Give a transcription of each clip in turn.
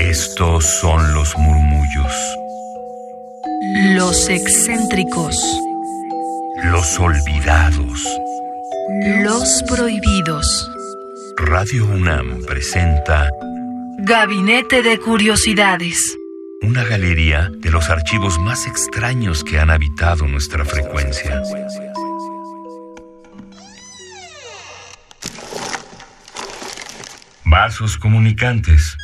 Estos son los murmullos. Los excéntricos. Los olvidados. Los prohibidos. Radio UNAM presenta Gabinete de Curiosidades. una galería de los archivos más extraños que han habitado nuestra frecuencia. Vasos comunicantes.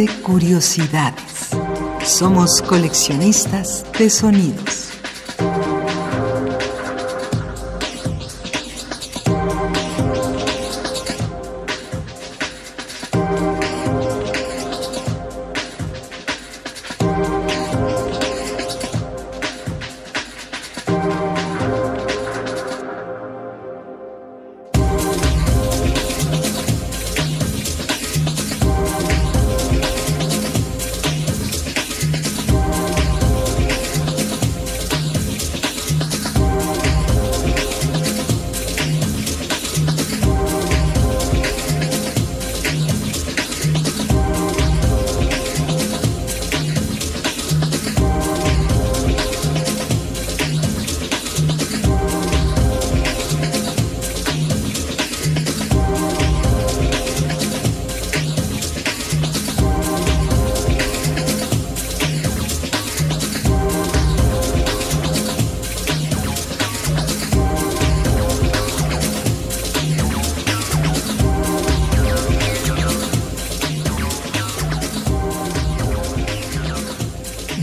De Curiosidades. Somos coleccionistas de sonidos.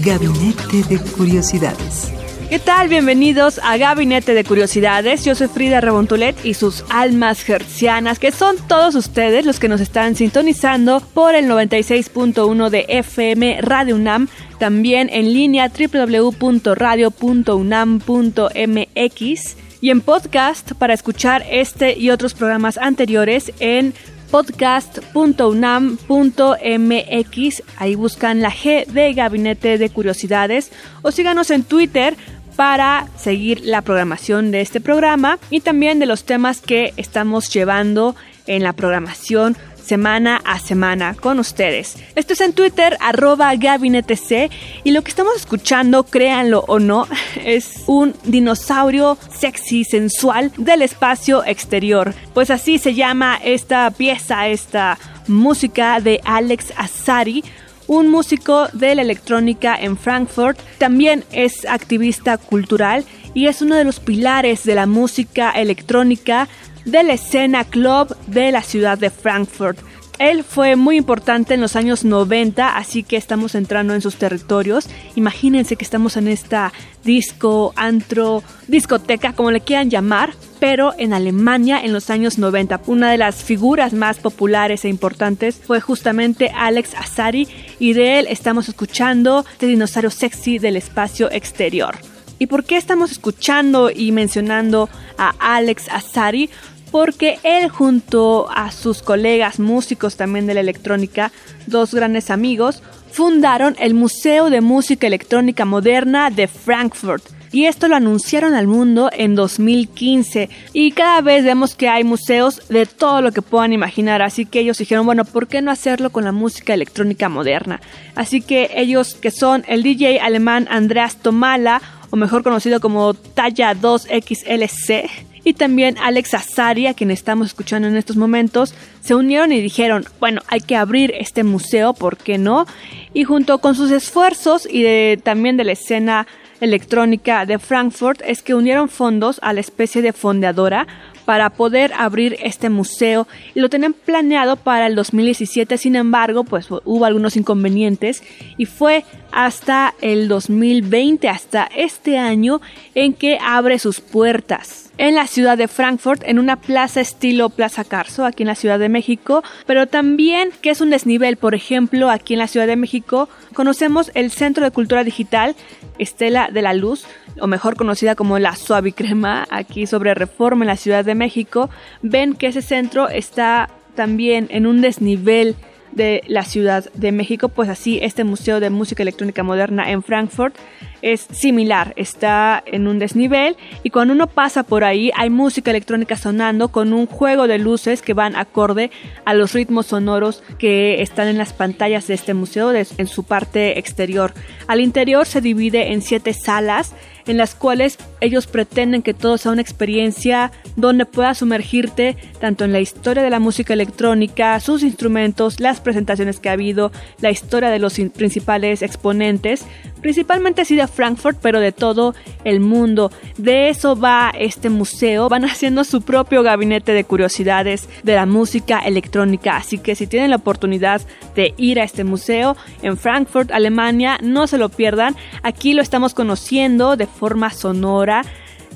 Gabinete de Curiosidades. ¿Qué tal? Bienvenidos a Gabinete de Curiosidades. Yo soy Frida Rebontulet y sus almas hercianas, que son todos ustedes los que nos están sintonizando por el 96.1 de FM Radio UNAM, también en línea www.radio.unam.mx y en podcast para escuchar este y otros programas anteriores en podcast.unam.mx. Ahí buscan la G de Gabinete de Curiosidades o síganos en Twitter para seguir la programación de este programa y también de los temas que estamos llevando en la programación semana a semana con ustedes. Esto es en Twitter, arroba gabinetec, y lo que estamos escuchando, créanlo o no, es un dinosaurio sexy, sensual del espacio exterior. Pues así se llama esta pieza, esta música de Alex Azari, un músico de la electrónica en Frankfurt, también es activista cultural y es uno de los pilares de la música electrónica de la escena club de la ciudad de Frankfurt. Él fue muy importante en los años 90, así que estamos entrando en sus territorios. Imagínense que estamos en esta disco, antro, discoteca, como le quieran llamar, pero en Alemania en los años 90. Una de las figuras más populares e importantes fue justamente Alex Azari y de él estamos escuchando este dinosaurio sexy del espacio exterior. ¿Y por qué estamos escuchando y mencionando a Alex Azari? Porque él junto a sus colegas músicos también de la electrónica, dos grandes amigos, fundaron el Museo de Música Electrónica Moderna de Frankfurt. y esto lo anunciaron al mundo en 2015 y cada vez vemos que hay museos de todo lo que puedan imaginar, así que ellos dijeron, bueno, ¿por qué no hacerlo con la música electrónica moderna? Así que ellos que son el DJ alemán Andreas Tomala, o mejor conocido como Talla 2XLC, y también Alex Azari, a quien estamos escuchando en estos momentos, se unieron y dijeron, bueno, hay que abrir este museo, ¿por qué no? Y junto con sus esfuerzos y también de la escena electrónica de Frankfurt es que unieron fondos a la especie de fondeadora para poder abrir este museo. Lo tenían planeado para el 2017, sin embargo, pues hubo algunos inconvenientes y fue hasta el 2020, hasta este año, en que abre sus puertas en la ciudad de Frankfurt, en una plaza estilo Plaza Carso, aquí en la Ciudad de México, pero también que es un desnivel, por ejemplo, aquí en la Ciudad de México, conocemos el Centro de Cultura Digital Estela de la Luz, o mejor conocida como la Suavicrema, aquí sobre Reforma en la Ciudad de México, ven que ese centro está también en un desnivel de la Ciudad de México, pues así este Museo de Música Electrónica Moderna en Frankfurt es similar, está en un desnivel y cuando uno pasa por ahí hay música electrónica sonando con un juego de luces que van acorde a los ritmos sonoros que están en las pantallas de este museo en su parte exterior. Al interior se divide en siete salas en las cuales ellos pretenden que todo sea una experiencia donde puedas sumergirte tanto en la historia de la música electrónica, sus instrumentos, las presentaciones que ha habido, la historia de los principales exponentes, principalmente así de Frankfurt, pero de todo el mundo. De eso va este museo, van haciendo su propio gabinete de curiosidades de la música electrónica, así que si tienen la oportunidad de ir a este museo en Frankfurt, Alemania, no se lo pierdan. Aquí lo estamos conociendo de forma sonora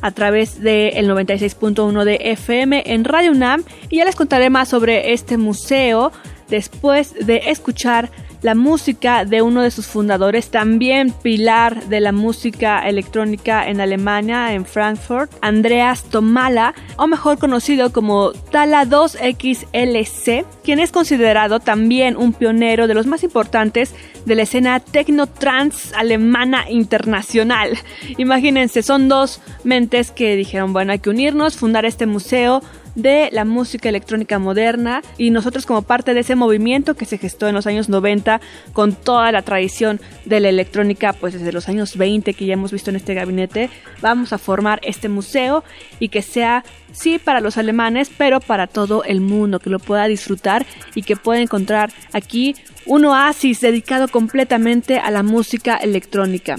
a través del 96.1 de FM en Radio UNAM y ya les contaré más sobre este museo después de escuchar la música de uno de sus fundadores, también pilar de la música electrónica en Alemania, en Frankfurt, Andreas Tomala, o mejor conocido como Tala 2XLC, quien es considerado también un pionero de los más importantes de la escena techno-trans alemana internacional. Imagínense, son dos mentes que dijeron, bueno, hay que unirnos, fundar este museo, de la música electrónica moderna y nosotros como parte de ese movimiento que se gestó en los años 90 con toda la tradición de la electrónica pues desde los años 20 que ya hemos visto en este gabinete vamos a formar este museo y que sea sí para los alemanes pero para todo el mundo que lo pueda disfrutar y que pueda encontrar aquí un oasis dedicado completamente a la música electrónica.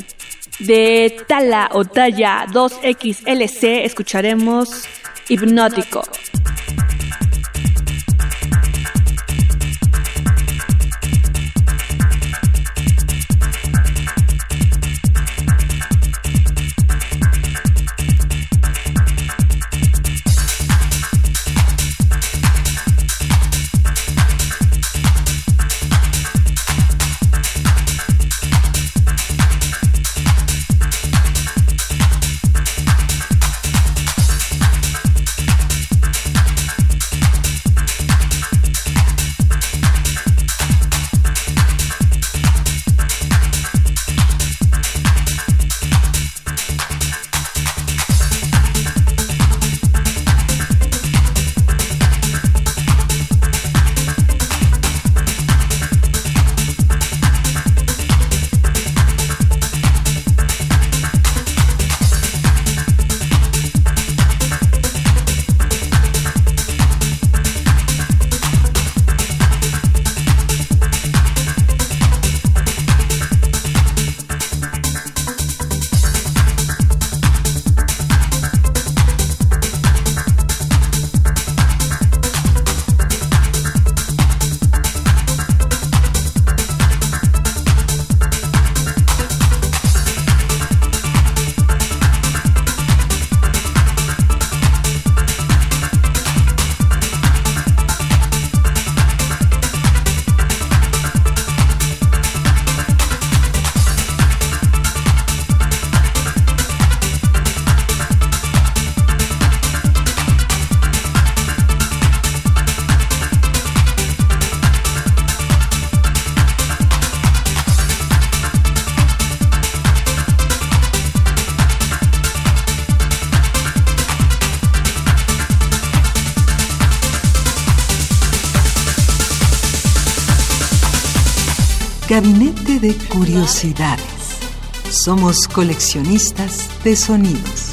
De Tala o Talla 2XLC escucharemos hipnótico. Gabinete de Curiosidades. Somos coleccionistas de sonidos.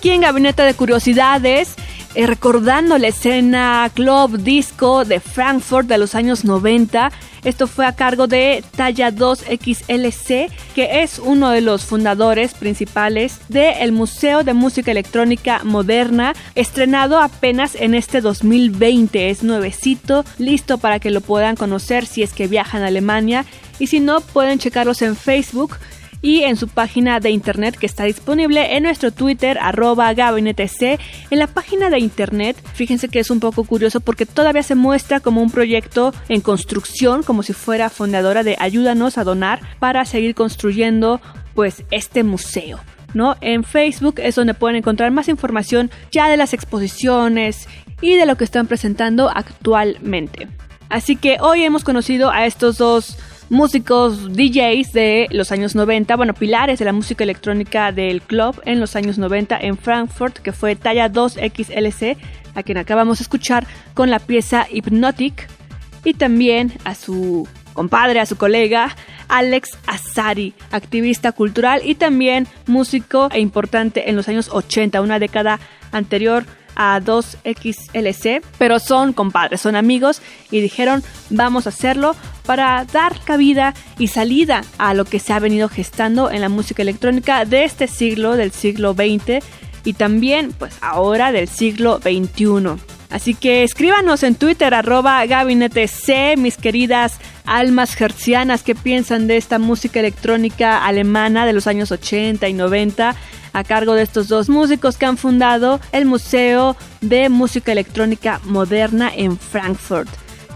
Aquí en Gabinete de Curiosidades, eh, recordando la escena club disco de Frankfurt de los años 90. Esto fue a cargo de Talla 2 XLC, que es uno de los fundadores principales del Museo de Música Electrónica Moderna, estrenado apenas en este 2020. Es nuevecito, listo para que lo puedan conocer si es que viajan a Alemania. Y si no, pueden checarlos en Facebook y en su página de internet que está disponible en nuestro Twitter arroba gabinetec. En la página de internet, fíjense que es un poco curioso porque todavía se muestra como un proyecto en construcción, como si fuera fundadora de Ayúdanos a donar para seguir construyendo pues este museo. ¿No? En Facebook es donde pueden encontrar más información ya de las exposiciones y de lo que están presentando actualmente. Así que hoy hemos conocido a estos dos músicos DJs de los años 90, bueno, pilares de la música electrónica del club en los años 90 en Frankfurt, que fue talla 2XLC, a quien acabamos de escuchar con la pieza Hypnotic, y también a su compadre, a su colega, Alex Azari, activista cultural y también músico e importante en los años 80, una década anterior a 2XLC, pero son compadres, son amigos y dijeron vamos a hacerlo para dar cabida y salida a lo que se ha venido gestando en la música electrónica de este siglo, del siglo XX y también pues ahora del siglo XXI. Así que escríbanos en Twitter arroba gabinete C, mis queridas almas hercianas que piensan de esta música electrónica alemana de los años 80 y 90 a cargo de estos dos músicos que han fundado el Museo de Música Electrónica Moderna en Frankfurt.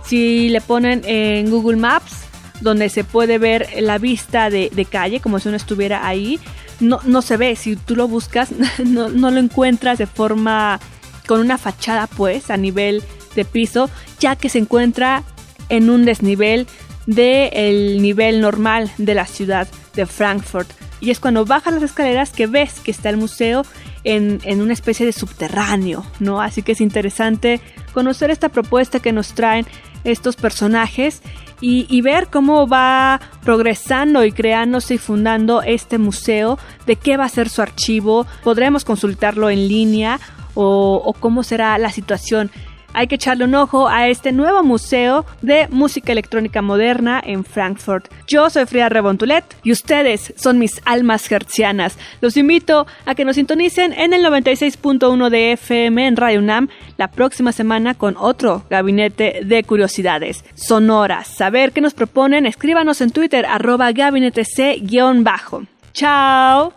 Si le ponen en Google Maps, donde se puede ver la vista de, calle, como si uno estuviera ahí, no, no se ve. Si tú lo buscas, no, no lo encuentras de forma con una fachada, pues, a nivel de piso, ya que se encuentra en un desnivel del nivel normal de la ciudad de Frankfurt. Y es cuando bajas las escaleras que ves que está el museo en, una especie de subterráneo, ¿no? Así que es interesante conocer esta propuesta que nos traen estos personajes y, ver cómo va progresando y creándose y fundando este museo, de qué va a ser su archivo, podremos consultarlo en línea o cómo será la situación hay que echarle un ojo a este nuevo museo de música electrónica moderna en Frankfurt. Yo soy Frida Rebontulet y ustedes son mis almas hercianas. Los invito a que nos sintonicen en el 96.1 de FM en Radio UNAM la próxima semana con otro gabinete de curiosidades sonoras. Saber qué nos proponen, escríbanos en Twitter arroba gabinete C-bajo. ¡Chao!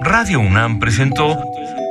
Radio UNAM presentó